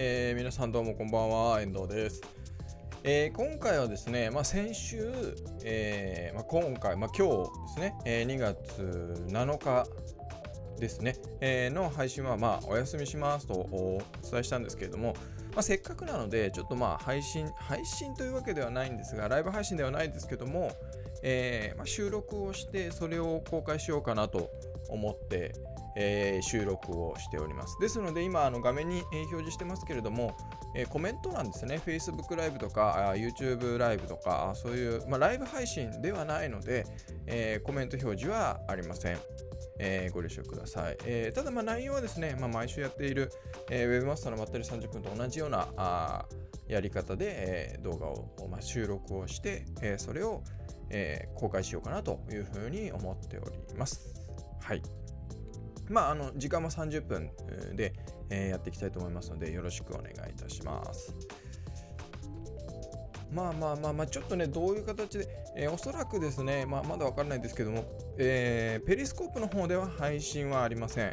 えー、皆さんどうもこんばんは、遠藤です。えー、今回はですね、まあ、先週、えーまあ、今回、まあ、今日ですね、え、2月7日ですね、え、の配信は、ま、お休みしますとお伝えしたんですけれども、ま、せっかくなので、ちょっとまあ配信、配信というわけではないんですが、ライブ配信ではないですけども、えま、収録をして、それを公開しようかなと思って、えー、収録をしております。ですので、今、あの画面に、えー、表示してますけれども、えー、コメント欄ですね、Facebook ライブとか、YouTube ライブとか、そういう、まあ、ライブ配信ではないので、えコメント表示はありません。え、ご了承ください。え、ただ、内容はですね、まあ、毎週やっている、えー、ウェブマスターのまったり30分と同じようなあやり方で、え、動画を、まあ、収録をして、え、それを、え、公開しようかなというふうに思っております。はい。まあ、あの時間も30分で、えー、やっていきたいと思いますので、よろしくお願いいたします。まあまあまあまあ、ちょっとね、どういう形で、えー、おそらくですね、まあ、まだわからないですけども、えー、ペリスコープの方では配信はありません。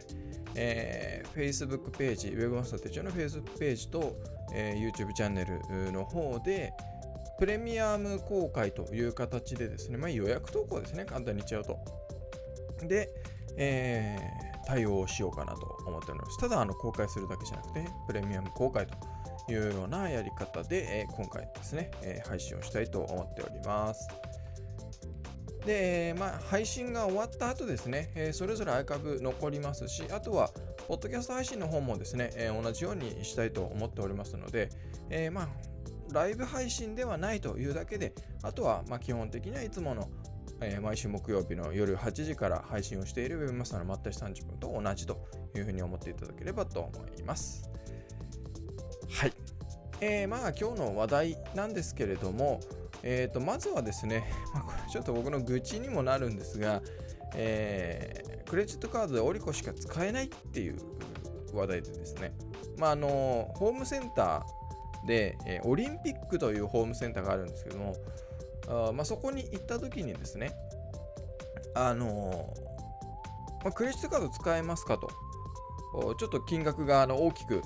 えー、Facebook ページ、Webmaster 手帳の Facebook ページと、えー、YouTube チャンネルの方で、プレミアム公開という形でですね、まあ、予約投稿ですね、簡単に言っちゃうと。で、えー、対応しようかなと思っております。ただ、あの公開するだけじゃなくて、プレミアム公開というようなやり方で、え、今回ですね、え、配信をしたいと思っております。で、まあ、配信が終わった後ですね、え、それぞれアーカイブ残りますし、あとは、ポッドキャスト配信の方もですね、え、同じようにしたいと思っておりますので、え、まあ、ライブ配信ではないというだけで、あとは、ま、基本的にはいつもの、えー、毎週木曜日の夜8時から配信をしている Web マスターのまったり30分と同じというふうに思っていただければと思います。はい。えー、まあ今日の話題なんですけれども、えー、とまずはですね、まあ、これちょっと僕の愚痴にもなるんですが、えー、クレジットカードでオリコしか使えないっていう話題でですね、まあ、あのホームセンターで、えー、オリンピックというホームセンターがあるんですけども、あまあ、そこに行った時にですね、あのまあ、クレジットカード使えますかと、ちょっと金額があの大きく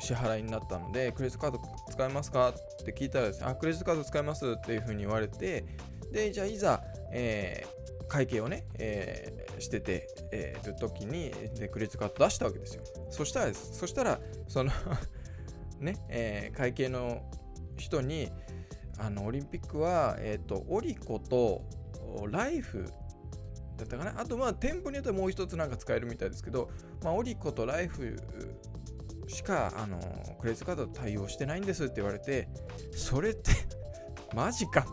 支払いになったので、クレジットカード使えますかって聞いたらですね、あ、クレジットカード使えますっていうふうに言われて、で、じゃあいざ、えー、会計をね、えー、してて、えー、る時にで、クレジットカード出したわけですよ。そしたら、そしたら、その ね、えー、会計の人に、あの、オリンピックは、えっ、ー、と、オリコとライフだったかな？あと、まあ、店舗によってはもう一つなんか使えるみたいですけど、まあ、オリコとライフしか、あのクレジットカード対応してないんですって言われて、それって マジか？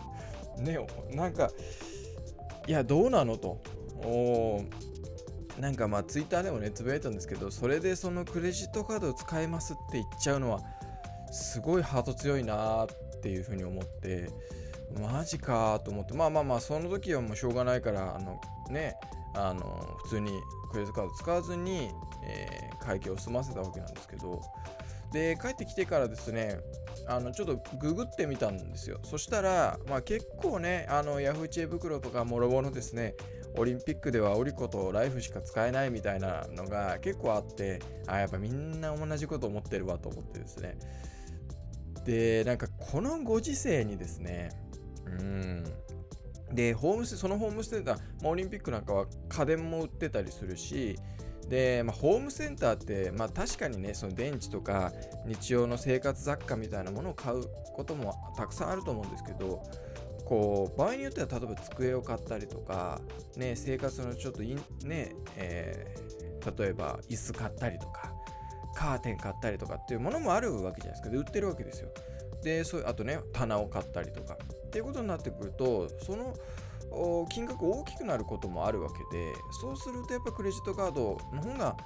ね、なんか、いや、どうなのと？おなんかまあ、ツイッターでもね、つぶやいたんですけど、それでそのクレジットカードを使えますって言っちゃうのは、すごいハート強いなっっていうふうに思って、マジかと思って、まあまあまあ、その時はもうしょうがないから、あのね、あの普通にクレジットカード使わずに、えー、会計を済ませたわけなんですけどで帰ってきてからですねあのちょっとググってみたんですよ。そしたら、まあ、結構ねあのヤフー知恵袋とかもろもろですねオリンピックではオリコとライフしか使えないみたいなのが結構あってあやっぱみんな同じこと思ってるわと思ってですね。でなんかこのご時世にですねうん。でホームそのホームセンター、まあ、オリンピックなんかは家電も売ってたりするしで、まあ、ホームセンターって、まあ、確かにねその電池とか日用の生活雑貨みたいなものを買うこともたくさんあると思うんですけどこう場合によっては例えば机を買ったりとか、ね、生活のちょっとね、えー、例えば椅子買ったりとかカーテン買ったりとかっていうものもあるわけじゃないですか。で売ってるわけですよ。でそうあとね棚を買ったりとか。っていうことになってくるとその金額大きくなることもあるわけでそうするとやっぱクレジットカードの方が、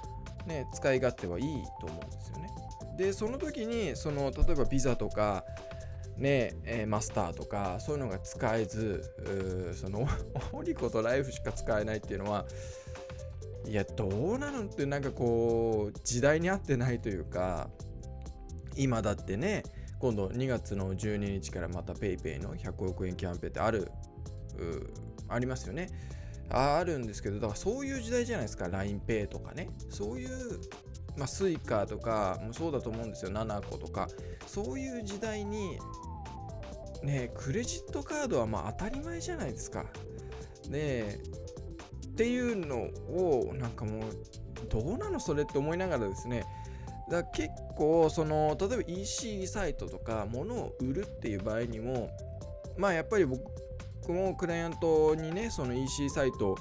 ね、使い勝手はいいと思うんですよね。でその時にその例えばビザとかねえマスターとかそういうのが使えずそのオリコとライフしか使えないっていうのはいやどうなのってなんかこう時代に合ってないというか今だってね今度2月の12日からまた PayPay の100億円キャンペーンってあるありますよね。ああるんですけどだからそういう時代じゃないですか。LINEPay とかね。そういうまあ、 Suica とかもそうだと思うんですよ。 nanaco とか。そういう時代にねクレジットカードはまあ当たり前じゃないですか。でっていうのをなんかもうどうなのそれって思いながらですね。だ結構その例えば EC サイトとか物を売るっていう場合にもまあやっぱり僕もクライアントにねその EC サイト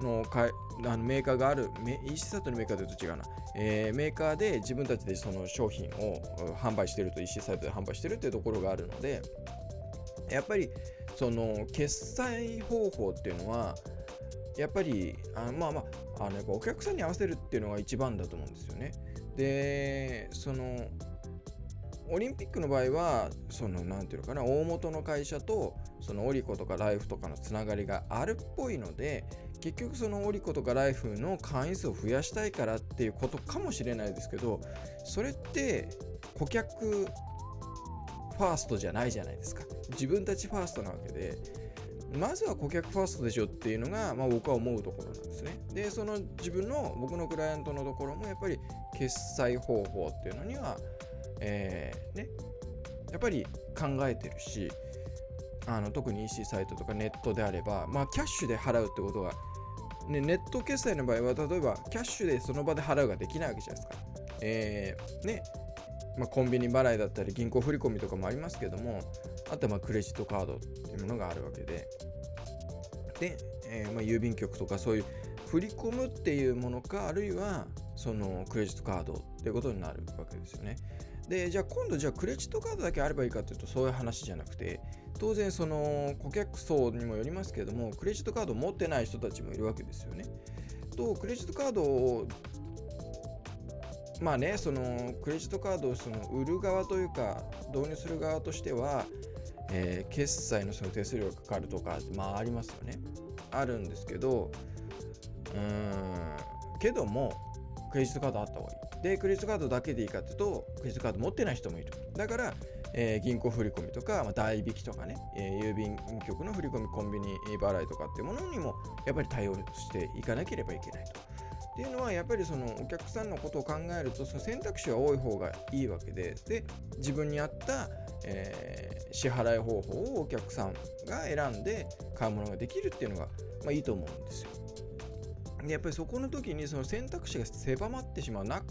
のかあのメーカーがある EC サイトのメーカーでと違うな、えー、メーカーで自分たちでその商品を販売してると EC サイトで販売してるっていうところがあるのでやっぱりその決済方法っていうのはやっぱりあまあまああのお客さんに合わせるっていうのが一番だと思うんですよね。でそのオリンピックの場合はその何て言うのかな大元の会社とそのオリコとかライフとかのつながりがあるっぽいので結局そのオリコとかライフの会員数を増やしたいからっていうことかもしれないですけどそれって顧客ファーストじゃないじゃないですか自分たちファーストなわけでまずは顧客ファーストでしょっていうのが、まあ、僕は思うところなんですね。で、その自分の僕のクライアントのところもやっぱり決済方法っていうのには、えー、ね、やっぱり考えてるし、あの特に EC サイトとかネットであれば、まあ、キャッシュで払うってことが、ね、ネット決済の場合は例えばキャッシュでその場で払うができないわけじゃないですか。えー、ねまあ、コンビニ払いだったり銀行振込とかもありますけどもあとはまクレジットカードっていうものがあるわけでで、えー、ま郵便局とかそういう振り込むっていうものかあるいはそのクレジットカードっていうことになるわけですよね。でじゃあ今度じゃあクレジットカードだけあればいいかっていうとそういう話じゃなくて当然その顧客層にもよりますけれどもクレジットカード持ってない人たちもいるわけですよね。とクレジットカードをまあねそのクレジットカードをその売る側というか導入する側としては、えー、決済のその手数料がかかるとかまあありますよね。あるんですけどうーんけどもクレジットカードあった方がいい。でクレジットカードだけでいいかっていうとクレジットカード持ってない人もいる。だから、えー、銀行振込とか、まあ、代引きとかね、えー、郵便局の振込コンビニ払いとかっていうものにもやっぱり対応していかなければいけないと。っていうのはやっぱりそのお客さんのことを考えるとその選択肢は多い方がいいわけでで自分に合った、えー、支払い方法をお客さんが選んで買うものができるっていうのが、まあ、いいと思うんですよ。でやっぱりそこの時にその選択肢が狭まってしまうなっ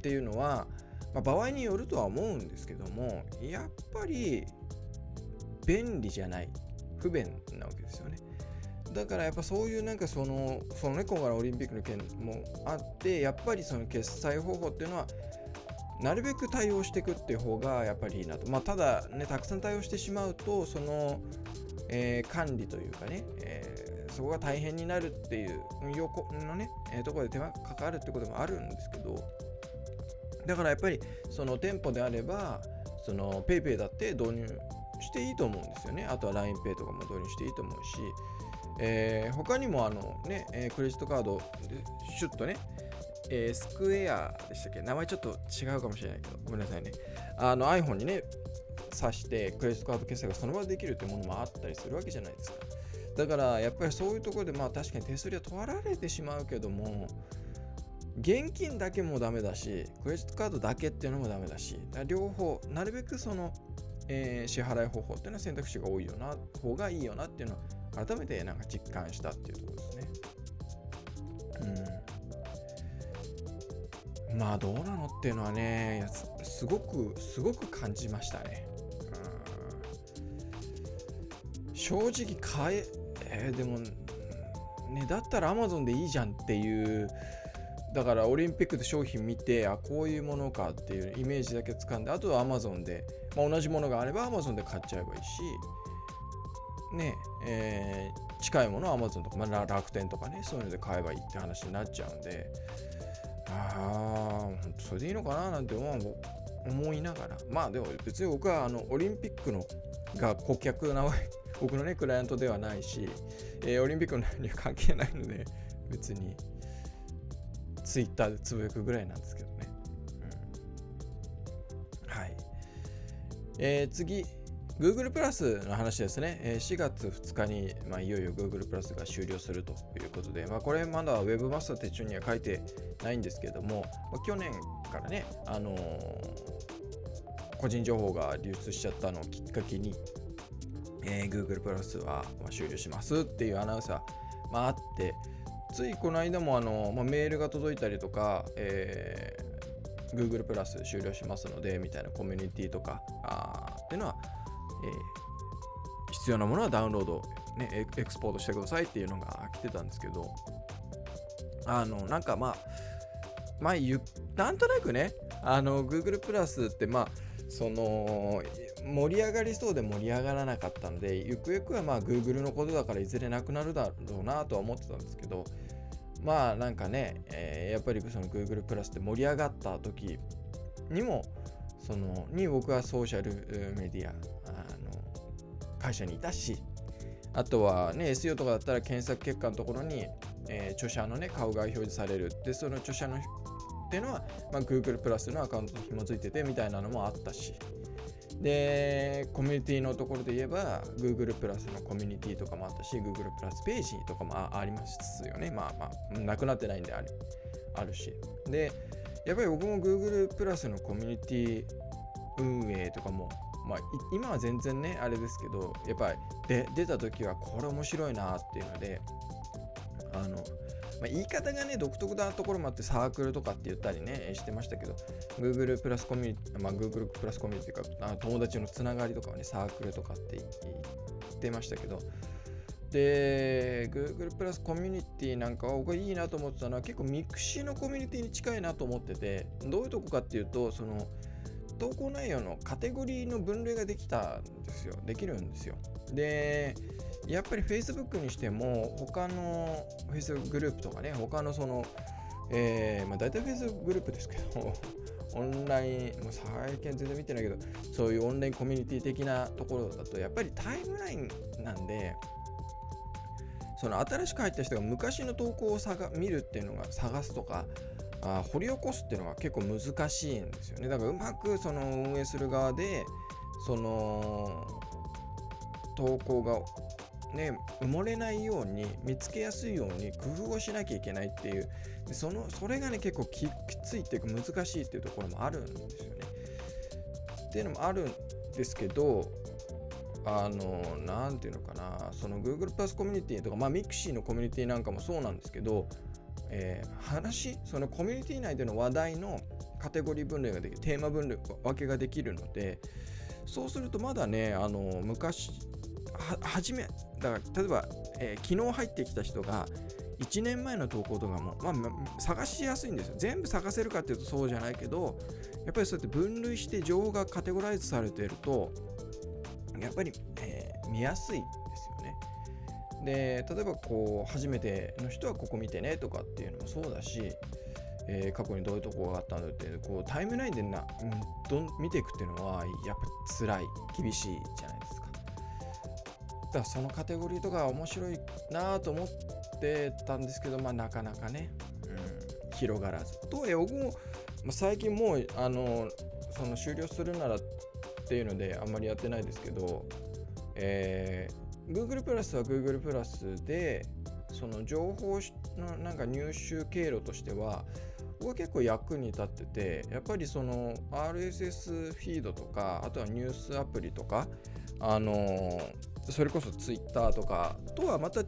ていうのは、まあ、場合によるとは思うんですけどもやっぱり便利じゃない不便なわけですよね。だからやっぱそういうなんかそのそのね今回のオリンピックの件もあってやっぱりその決済方法っていうのはなるべく対応していくっていう方がやっぱりいいなと。まあ、ただね、たくさん対応してしまうと、その、えー、管理というかね、えー、そこが大変になるっていう横のね、えー、ところで手間がかかるってこともあるんですけど、だからやっぱりその店舗であれば、その PayPay だって導入していいと思うんですよね。あとは LINEPay とかも導入していいと思うし、えー、他にもあのね、えー、クレジットカードでシュッとね、えー、スクエアでしたっけ？名前ちょっと違うかもしれないけど、ごめんなさいね。あの iPhone にね、挿してクレジットカード決済がその場でできるってものもあったりするわけじゃないですか。だからやっぱりそういうところでまあ確かに手数料取られてしまうけども、現金だけもダメだし、クレジットカードだけっていうのもダメだし、両方、なるべくその、えー、支払い方法っていうのは選択肢が多いよな、方がいいよなっていうのは改めてなんか実感したっていうところですね。うん。まあどうなのっていうのはね、すごく、すごく感じましたね。うん、正直買え、えー、でも、ね、だったら Amazon でいいじゃんっていう、だからオリンピックで商品見て、あ、こういうものかっていうイメージだけ掴んで、あとは Amazon で、まあ、同じものがあれば Amazon で買っちゃえばいいし、ね、えー、近いものは Amazon とか、まあ、楽天とかね、そういうので買えばいいって話になっちゃうんで、ああ、それでいいのかななんて思う思いながら、まあでも別に僕はあのオリンピックのが顧客なわ 僕のね、クライアントではないし、えー、オリンピックのには関係ないので、別に Twitter でつぶやくぐらいなんですけどね。うん、はい。えー、次、Google プラスの話ですね、4月2日に、まあ、いよいよ Google プラスが終了するということで、まあ、これまだ Webmaster 手帳には書いてないんですけども、まあ、去年からね、あのー、個人情報が流出しちゃったのをきっかけに、えー、Google プラスは終了しますっていうアナウンサー、まあ、あって、ついこの間もあの、まあ、メールが届いたりとか、えー、Google プラス終了しますのでみたいなコミュニティとかあっていうのはえー、必要なものはダウンロード、ね、エクスポートしてくださいっていうのが来てたんですけど、あの、なんかまあ、まあ、なんとなくね、あの、Google プラスって、まあ、その、盛り上がりそうで盛り上がらなかったので、ゆくゆくはまあ Google のことだからいずれなくなるだろうなとは思ってたんですけど、まあなんかね、えー、やっぱりその Google プラスって盛り上がった時にも、そのに僕はソーシャルメディア会社にいたしあとはね SEO とかだったら検索結果のところに、えー、著者のね顔が表示される。でその著者のっていうのは、まあ、Google プラスのアカウントと紐づいててみたいなのもあったし。でコミュニティのところで言えば Google プラスのコミュニティとかもあったし Google プラスページとかもありますよね。まあまあなくなってないんであるあるし。でやっぱり僕も Google プラスのコミュニティ運営とかも、まあ、今は全然ね、あれですけど、やっぱりで出た時はこれ面白いなっていうので、あの、まあ、言い方がね、独特なところもあってサークルとかって言ったりね、してましたけど、Google プラスコミュニティ、まあ、Google プラスコミュニティというか、友達のつながりとかはね、サークルとかって言ってましたけど、で、Google プラスコミュニティなんかは僕がいいなと思ってたのは結構 mixi のコミュニティに近いなと思ってて、どういうとこかっていうと、その、投稿内容のカテゴリーの分類ができたんですよ。できるんですよ。で、やっぱり Facebook にしても、他の Facebook グループとかね、他のその、えー、まあ大体 Facebook グループですけど、オンライン、もう最近全然見てないけど、そういうオンラインコミュニティ的なところだと、やっぱりタイムラインなんで、その新しく入った人が昔の投稿を見るっていうのが探すとかあ掘り起こすっていうのが結構難しいんですよね。だからうまくその運営する側でその投稿がね埋もれないように見つけやすいように工夫をしなきゃいけないっていうそのそれがね結構きついっていうか難しいっていうところもあるんですよね。っていうのもあるんですけどあの、なんていうのかな、その Google プラスコミュニティとか、まあ、Mixi のコミュニティなんかもそうなんですけど、えー、話、そのコミュニティ内での話題のカテゴリー分類ができる、テーマ分類分けができるので、そうするとまだね、あの、昔、は、初め、だから、例えば、えー、昨日入ってきた人が、1年前の投稿とかも、まあ、探しやすいんですよ。全部探せるかっていうとそうじゃないけど、やっぱりそうやって分類して情報がカテゴライズされてると、やっぱり、えー、見やすい。で例えばこう初めての人はここ見てねとかっていうのもそうだし、えー、過去にどういうとこがあったのってこうタイムラインでな、うん、どん見ていくっていうのはやっぱ辛い厳しいじゃないですか。だからそのカテゴリーとか面白いなと思ってたんですけど、まあ、なかなかね、うん、広がらず。とはいえ僕も、最近もうあのその終了するならっていうのであんまりやってないですけど、えー、Google プラスは Google プラスでその情報のなんか入手経路としては僕は結構役に立っててやっぱりその RSS フィードとかあとはニュースアプリとかあの、それこそ Twitter とかとはまた違う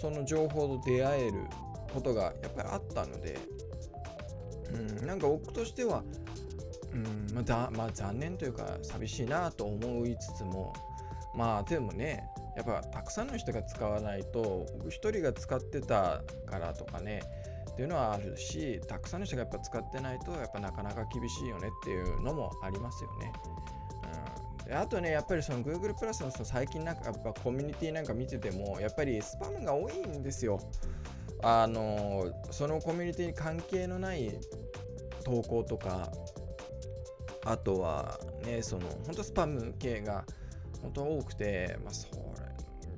その情報と出会えることがやっぱりあったので、うん、なんか僕としてはうんまだまあ、残念というか寂しいなと思いつつもまあでもねやっぱたくさんの人が使わないと僕一人が使ってたからとかねっていうのはあるしたくさんの人がやっぱ使ってないとやっぱなかなか厳しいよねっていうのもありますよね。うん、であとねやっぱりその Google プラスのその最近なんかやっぱコミュニティなんか見ててもやっぱりスパムが多いんですよ。あのそのコミュニティに関係のない投稿とかあとはね、その、本当スパム系が本当多くて、まあ、それ、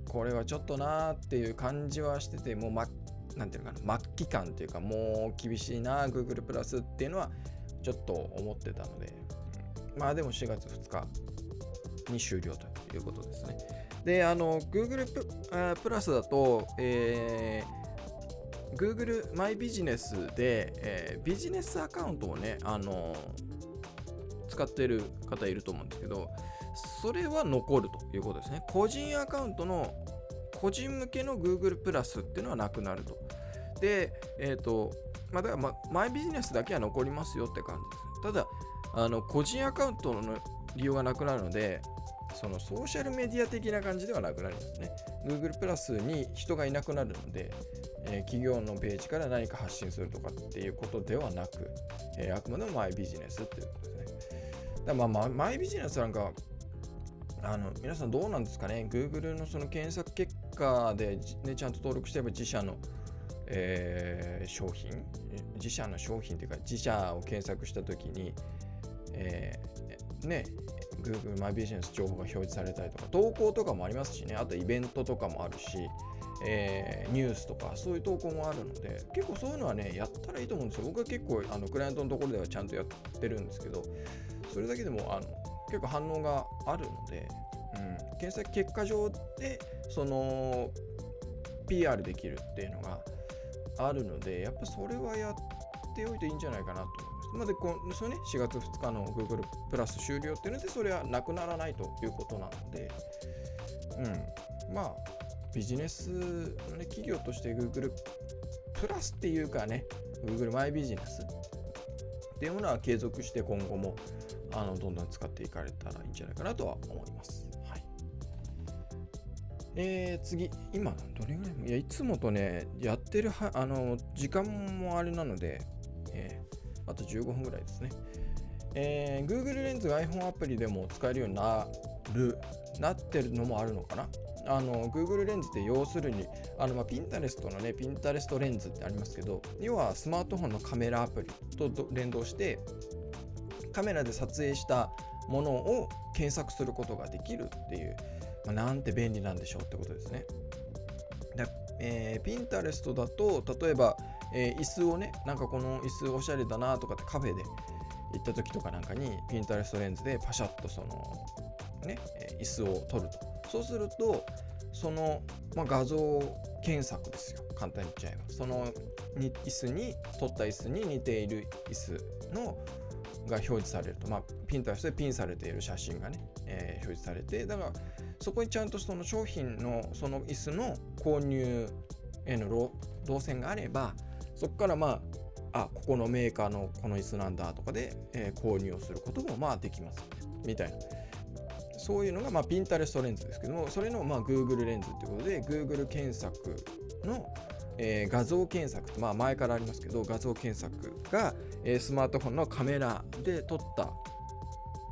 これはちょっとなーっていう感じはしてて、もう、ま、なんていうのかな、末期感っていうか、もう厳しいな、Google プラスっていうのは、ちょっと思ってたので、まあでも4月2日、に終了ということですね。で、あの、Google ププラスだと、えー、Google マイビジネスで、えー、ビジネスアカウントをね、あの使ってる方いると思うんですけど、それは残るということですね。個人アカウントの個人向けの Google プラスっていうのはなくなると。で、えっ、ー、と、まあ、だから、ま、マイビジネスだけは残りますよって感じです。ただ、あの個人アカウントの利用がなくなるので、そのソーシャルメディア的な感じではなくなりますね。Google プラスに人がいなくなるので、えー、企業のページから何か発信するとかっていうことではなく、えー、あくまでもマイビジネスっていうことですね。だまあ、まあ、マイビジネスなんか、あの皆さんどうなんですかね ?Google のその検索結果で、ね、ちゃんと登録してれば自社の、えー、商品自社の商品というか自社を検索したときに、えー、ね Google マイビジネス情報が表示されたりとか投稿とかもありますしねあとイベントとかもあるし、えー、ニュースとかそういう投稿もあるので結構そういうのはねやったらいいと思うんですよ僕は結構あのクライアントのところではちゃんとやってるんですけどそれだけでもあの結構反応があるので、うん、検索結果上でその PR できるっていうのがあるのでやっぱそれはやっておいていいんじゃないかなと思います。まあ、でこのそね、4月2日の Google プラス終了っていうのでそれはなくならないということなので、うん、まあビジネスの、ね、企業として Google プラスっていうかね Google マイビジネスっていうものは継続して今後もあのどんどん使っていかれたらいいんじゃないかなとは思います。はい、えー、次、今、どれぐらいいや、いつもとね、やってるはあの時間もあれなので、えー、あと15分ぐらいですね。えー、Google レンズが iPhone アプリでも使えるようになる、なってるのもあるのかなあの Google レンズって要するにあの、まあ、Pinterest のね Pinterest レンズってありますけど要はスマートフォンのカメラアプリと連動してカメラで撮影したものを検索することができるっていう、まあ、なんて便利なんでしょうってことですね。でえー、ピンタレストだと例えば、えー、椅子をねなんかこの椅子おしゃれだなとかってカフェで行った時とかなんかにピンタレストレンズでパシャッとそのね、椅子を撮ると。そうするとその、まあ、画像検索ですよ。簡単に言っちゃえば。そのに椅子に撮った椅子に似ている椅子のが表示されると、まあ、ピンタレストでピンされている写真がね、えー、表示されて、だからそこにちゃんとその商品のその椅子の購入への動線があれば、そこからまあ、あ、ここのメーカーのこの椅子なんだとかで、えー、購入をすることもまあできます、みたいな。そういうのが、まあ、ピンタレストレンズですけども、それの、まあ、Google レンズっていうことで、Google 検索の、えー、画像検索まあ前からありますけど画像検索が、えー、スマートフォンのカメラで撮った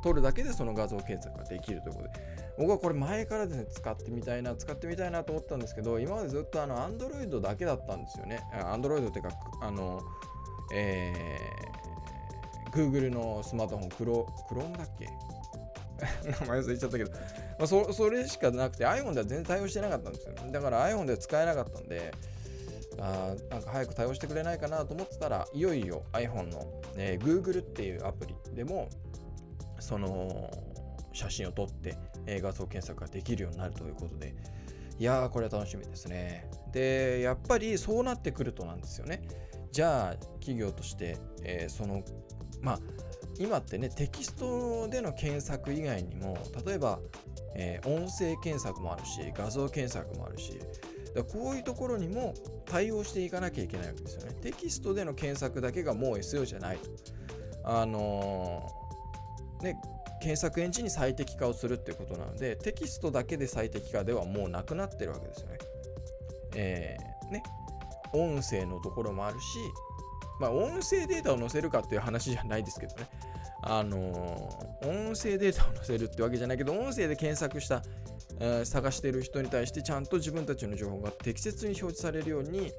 撮るだけでその画像検索ができるということで僕はこれ前からですね使ってみたいな使ってみたいなと思ったんですけど今までずっとあの Android だけだったんですよね。Android っていうかあのえー、Google のスマートフォンクロ Chrome だっけ？名前忘れちゃったけど、まあそ、それしかなくて iPhone では全然対応してなかったんですよ。だから iPhone では使えなかったんであなんか早く対応してくれないかなと思ってたらいよいよ iPhone の、えー、Google っていうアプリでもその写真を撮って、えー、画像検索ができるようになるということでいやーこれは楽しみですね。でやっぱりそうなってくるとなんですよね。じゃあ企業として、えー、そのまあ今ってねテキストでの検索以外にも例えば、えー、音声検索もあるし画像検索もあるしだこういうところにも対応していかなきゃいけないわけですよね。テキストでの検索だけがもう SEO じゃないと。あのー、ね、検索エンジンに最適化をするっていうことなので、テキストだけで最適化ではもうなくなってるわけですよね。えー、ね、音声のところもあるし、まあ、音声データを載せるかっていう話じゃないですけどね。あのー、音声データを載せるってわけじゃないけど、音声で検索したえ探している人に対してちゃんと自分たちの情報が適切に表示されるように、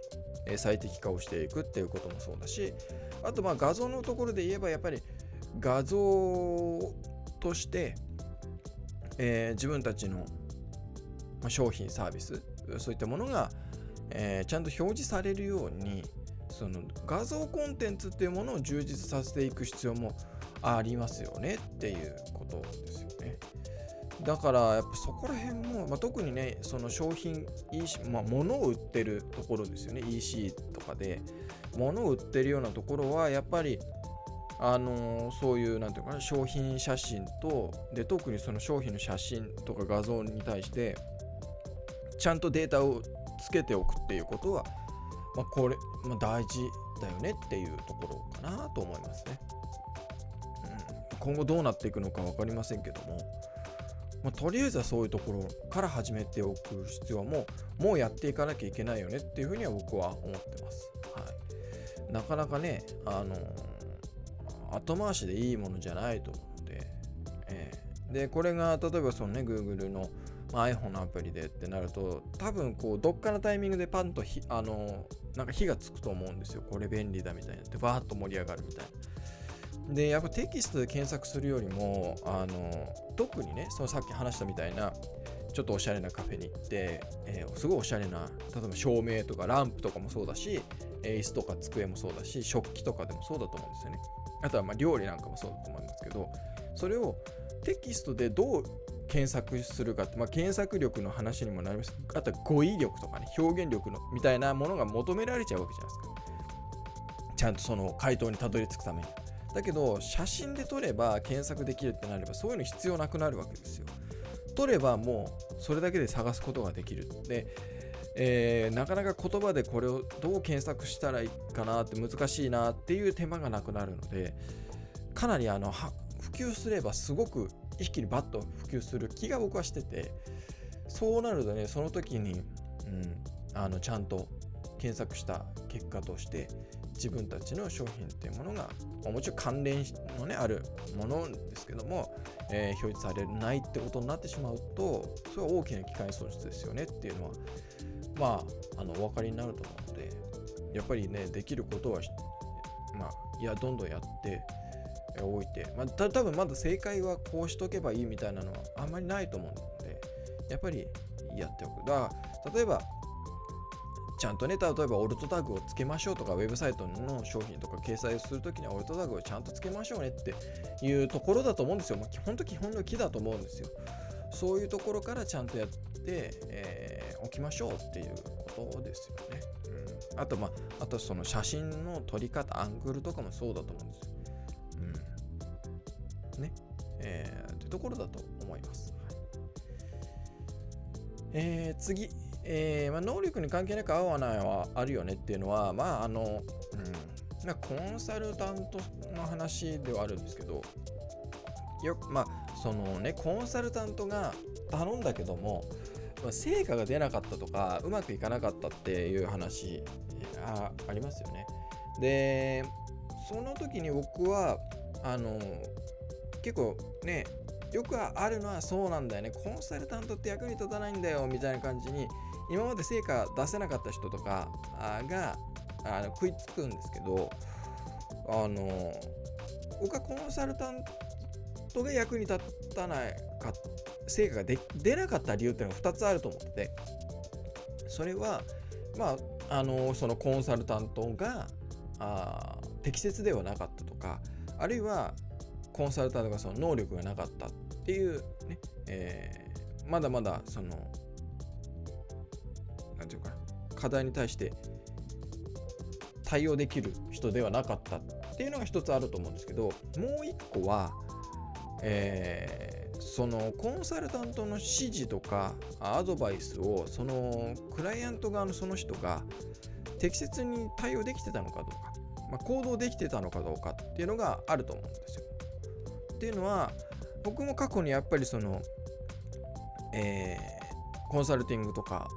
え最適化をしていくっていうこともそうだしあとまあ画像のところで言えばやっぱり画像として、えー、自分たちの商品サービスそういったものが、えー、ちゃんと表示されるようにその画像コンテンツっていうものを充実させていく必要もありますよねっていうことですよね。だからやっぱそこら辺も、まあ、特にねその商品 EC、まあ、物を売ってるところですよね EC とかで。物を売ってるようなところはやっぱりあのー、そういうなんていうかな商品写真とで特にその商品の写真とか画像に対してちゃんとデータをつけておくっていうことは、まあ、これ、まあ、大事だよねっていうところかなと思いますね。うん、今後どうなっていくのか分かりませんけども、まあ、とりあえずはそういうところから始めておく必要はもうもうやっていかなきゃいけないよねっていうふうには僕は思ってます。はい、なかなかね、あのー、後回しでいいものじゃないと思うので、えー、でこれが例えばそのね Google の、iPhone のアプリでってなると多分こうどっかのタイミングでパンとひあのなんか火がつくと思うんですよ。これ便利だみたいな。ってバーッと盛り上がるみたいな。でやっぱテキストで検索するよりもあの特にねそのさっき話したみたいなちょっとおしゃれなカフェに行って、えー、すごいおしゃれな例えば照明とかランプとかもそうだし、椅子とか机もそうだし食器とかでもそうだと思うんですよね。あとはま料理なんかもそうだと思いますけどそれをテキストでどう検索するかって、まあ、検索力の話にもなります。あとは語彙力とかね表現力のみたいなものが求められちゃうわけじゃないですか。ちゃんとその回答にたどり着くために。だけど写真で撮れば検索できるってなればそういうの必要なくなるわけですよ。撮ればもうそれだけで探すことができる。で、えー、なかなか言葉でこれをどう検索したらいいかなって難しいなっていう手間がなくなるのでかなりあの普及すればすごく一気にバッと普及する気が僕はしててそうなるとねその時に、うん、あのちゃんと検索した結果として自分たちの商品っていうものがもちろん関連のねあるものですけども、えー、表示されないってことになってしまうとそれは大きな機械損失ですよねっていうのはまああのお分かりになると思うのでやっぱりねできることはまあいやどんどんやっておいて、まあ、た多分まだ正解はこうしとけばいいみたいなのはあんまりないと思うので、やっぱりやっておく。だから例えば、ちゃんとね、例えばオルトタグをつけましょうとか、ウェブサイトの商品とか掲載するときにはオルトタグをちゃんとつけましょうねっていうところだと思うんですよ。もう基本と基本の木だと思うんですよ。そういうところからちゃんとやって、えー、おきましょうっていうことですよね。うん、あと、まあ、あとその写真の撮り方、アングルとかもそうだと思うんですよ。うんね、えー、というところだと思います。はい、えー、次、えーまあ、能力に関係なく合わないはあるよねっていうのは、まああの、うん、まコンサルタントの話ではあるんですけど、よ、まあ、そのね、コンサルタントが頼んだけども、まあ、成果が出なかったとか、うまくいかなかったっていう話あありますよね。で、その時に僕は、あの、結構ねよくあるのはそうなんだよねコンサルタントって役に立たないんだよみたいな感じに今まで成果出せなかった人とかがあの食いつくんですけどあの僕はコンサルタントが役に立たないか成果が出なかった理由っていうのが2つあると思っててそれはまああのそのコンサルタントがあ適切ではなかったとかあるいはコンサルタントがその能力がなかったっていうね、えー、まだまだその、課題に対して対応できる人ではなかったっていうのが一つあると思うんですけど、もう一個は、えー、そのコンサルタントの指示とかアドバイスをそのクライアント側のその人が適切に対応できてたのかどうか、まあ、行動できてたのかどうかっていうのがあると思うんですよ。っていうのは僕も過去にやっぱりその、えー、コンサルティングとか、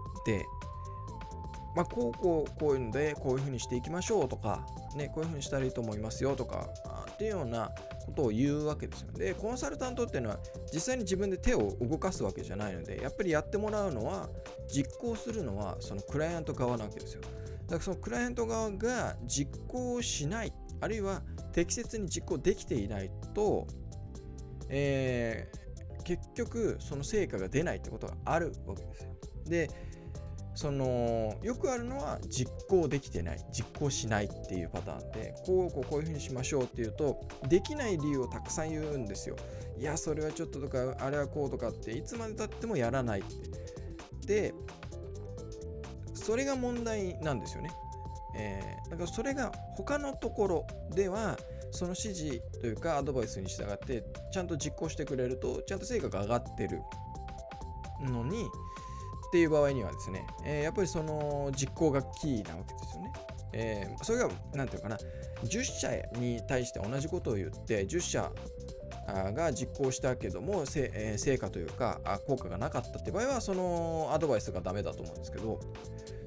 まあ、こうこうこういうのでこういうふうにしていきましょうとか、ね、こういうふうにしたらいいと思いますよとかっていうようなことを言うわけですよ。で、コンサルタントっていうのは実際に自分で手を動かすわけじゃないので、やっぱりやってもらうのは、実行するのはそのクライアント側なわけですよ。だからそのクライアント側が実行しない、あるいは適切に実行できていないと、えー、結局その成果が出ないってことがあるわけですよ。でそのよくあるのは実行できてない実行しないっていうパターンでこうこうこういうふうにしましょうっていうとできない理由をたくさん言うんですよ。いやそれはちょっととかあれはこうとかっていつまでたってもやらないって。でそれが問題なんですよね。えー、だからそれが他のところではその指示というかアドバイスに従ってちゃんと実行してくれるとちゃんと成果が上がってるのにっていう場合にはですね、えー、やっぱりその実行がキーなわけですよね。えー、それが何て言うかな10社に対して同じことを言って10社が実行したけども、えー、成果というか効果がなかったって場合はそのアドバイスがダメだと思うんですけど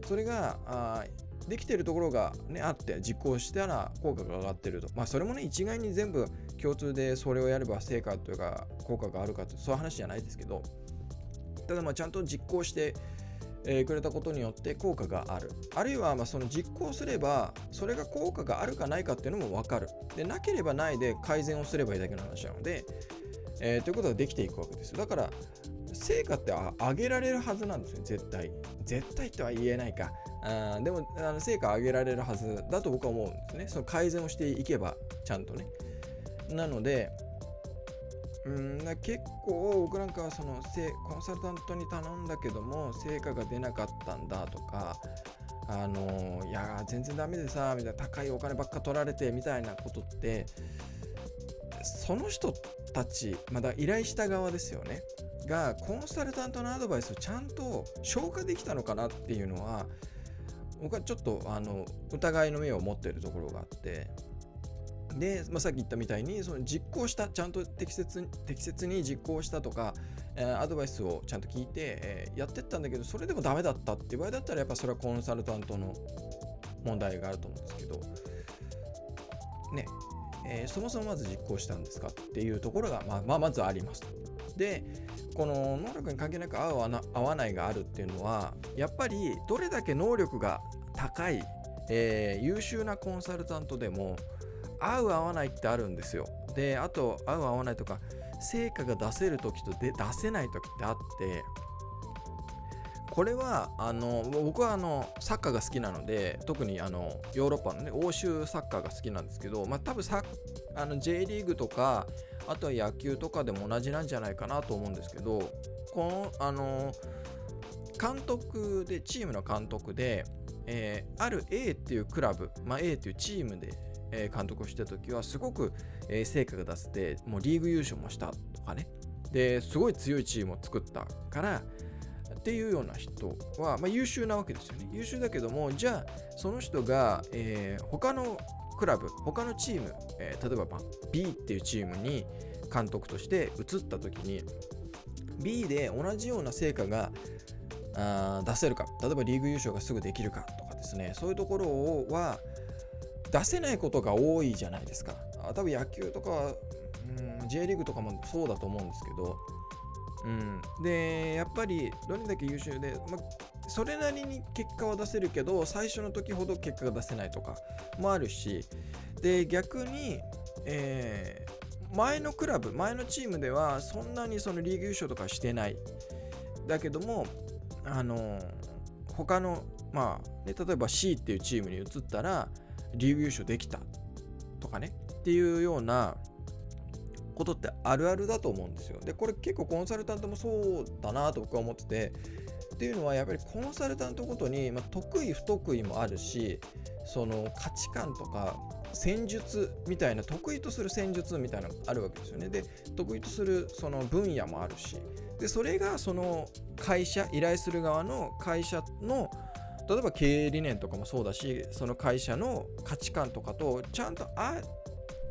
それがあできてるところが、ね、あって実行したら効果が上がってると。まあそれもね一概に全部共通でそれをやれば成果というか効果があるかとそういう話じゃないですけどただまあちゃんと実行してえくれたことによって効果がある。あるいはまその実行すればそれが効果があるかないかっていうのも分かる。でなければないで改善をすればいいだけの話なので、えー、ということができていくわけです。だから成果って上げられるはずなんですよ、絶対。絶対とは言えないか。あでもあの成果上げられるはずだと僕は思うんですね。その改善をしていけば、ちゃんとね。なので、うんだ結構僕なんかはそのコンサルタントに頼んだけども成果が出なかったんだとかあのいや全然ダメでさみたいな高いお金ばっか取られてみたいなことってその人たちまだ依頼した側ですよね。がコンサルタントのアドバイスをちゃんと消化できたのかなっていうのは僕はちょっとあの疑いの目を持ってるところがあって。で、まあ、さっき言ったみたいにその実行したちゃんと適切適切に実行したとか、えー、アドバイスをちゃんと聞いて、えー、やってったんだけどそれでもダメだったっていう場合だったらやっぱそれはコンサルタントの問題があると思うんですけどねえー、そもそもまず実行したんですかっていうところが、まあ、まあ、まずあります。でこの能力に関係なく合う合わないがあるっていうのはやっぱりどれだけ能力が高い、えー、優秀なコンサルタントでも合う合わないってあるんですよ。であと合う合わないとか成果が出せる時とで出せない時ってあってこれはあの僕はあのサッカーが好きなので特にあのヨーロッパの、ね、欧州サッカーが好きなんですけど、まあ、多分サあの J リーグとかあとは野球とかでも同じなんじゃないかなと思うんですけどこのあの監督でチームの監督で、えー、ある A っていうクラブ、まあ、A っていうチームで、監督をしてた時はすごく、成果が出せてもうリーグ優勝もしたとかね。ですごい強いチームを作ったからっていうような人は、まあ、優秀なわけですよね。優秀だけども、じゃあ、その人が、えー、他のクラブ、他のチーム、えー、例えば、まあ、B っていうチームに監督として移った時に、B で同じような成果があ出せるか、例えばリーグ優勝がすぐできるかとかですね、そういうところは出せないことが多いじゃないですか。多分野球とか、うん、J リーグとかもそうだと思うんですけど、うん、でやっぱりどれだけ優秀で、まそれなりに結果は出せるけど最初の時ほど結果が出せないとかもあるし。で逆に、えー、前のクラブ前のチームではそんなにそのリーグ優勝とかしてない。だけどもあの他のまあ、ね、例えば C っていうチームに移ったらリーグ優勝できたとかねっていうようなことってあるあるだと思うんですよ。で、これ結構コンサルタントもそうだなと僕は思ってて、っていうのはやっぱりコンサルタントごとに、まあ、得意不得意もあるし、その価値観とか戦術みたいな得意とする戦術みたいなのがあるわけですよね。で、得意とするその分野もあるし、で、それがその会社、依頼する側の会社の例えば経営理念とかもそうだし、その会社の価値観とかとちゃんとあ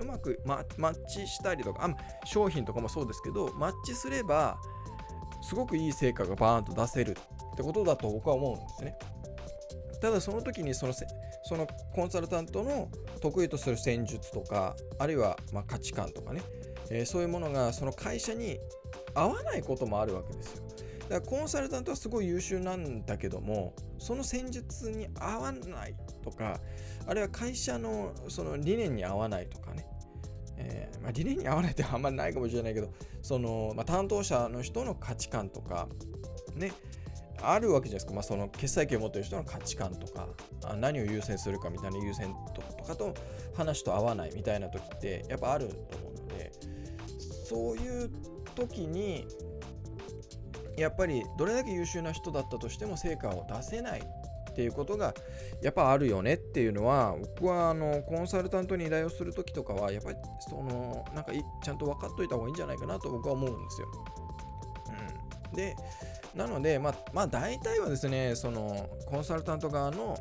うまくマッチしたりとかあ商品とかもそうですけどマッチすればすごくいい成果がバーンと出せるってことだと僕は思うんですね。ただその時にそのそのコンサルタントの得意とする戦術とかあるいはま価値観とかね、えー、そういうものがその会社に合わないこともあるわけですよ。だからコンサルタントはすごい優秀なんだけどもその戦術に合わないとかあるいは会社のその理念に合わないとかね。えー、まあ、理念に合わないってあんまりないかもしれないけど、その、まあ、担当者の人の価値観とか、ね、あるわけじゃないですか、まあ、その決済権を持ってる人の価値観とか何を優先するかみたいな優先とかと話と合わないみたいな時ってやっぱあると思うのでそういう時にやっぱりどれだけ優秀な人だったとしても成果を出せないっていうことがやっぱあるよねっていうのは僕はあのコンサルタントに依頼をする時とかはやっぱりそのなんかちゃんと分かっといた方がいいんじゃないかなと僕は思うんですよ。うん、でなのでまあまあ大体はですねそのコンサルタント側の、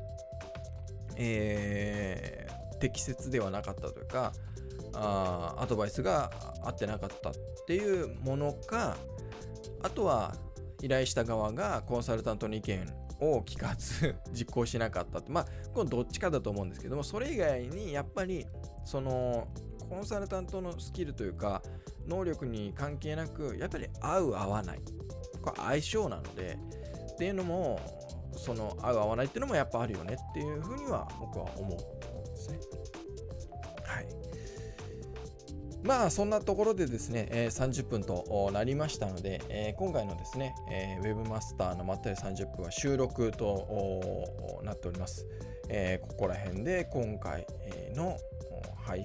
えー、適切ではなかったというかあアドバイスが合ってなかったっていうものかあとは依頼した側がコンサルタントの意見を聞かず 実行しなかったまあこのどっちかだと思うんですけどもそれ以外にやっぱりそのコンサルタントのスキルというか能力に関係なくやっぱり合う合わない。これ相性なのでっていうのもその合う合わないっていうのもやっぱあるよねっていうふうには僕は思うんですね。はい。まあそんなところでですね、えー、30分となりましたので、え、今回のですね、えー、ウェブマスターのまったり30分は収録となっております。えここら辺で今回の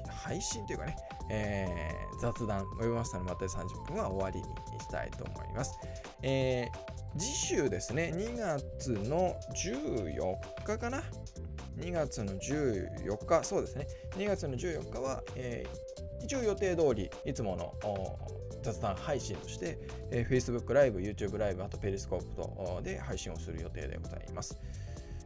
配信というかね、え雑談、ウェブマスターのまったり30分は終わりにしたいと思います。え次週ですね、2月の14日かな？2月の14日、そうですね。2月の14日は、えー一応予定通りいつもの雑談配信として、えー、Facebook ライブ、YouTube ライブ、あとペリスコープとで配信をする予定でございます。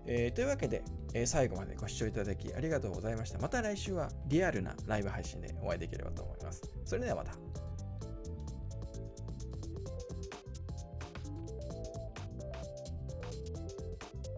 えー、というわけで、えー、最後までご視聴いただきありがとうございました。また来週はリアルなライブ配信でお会いできればと思います。それではまた。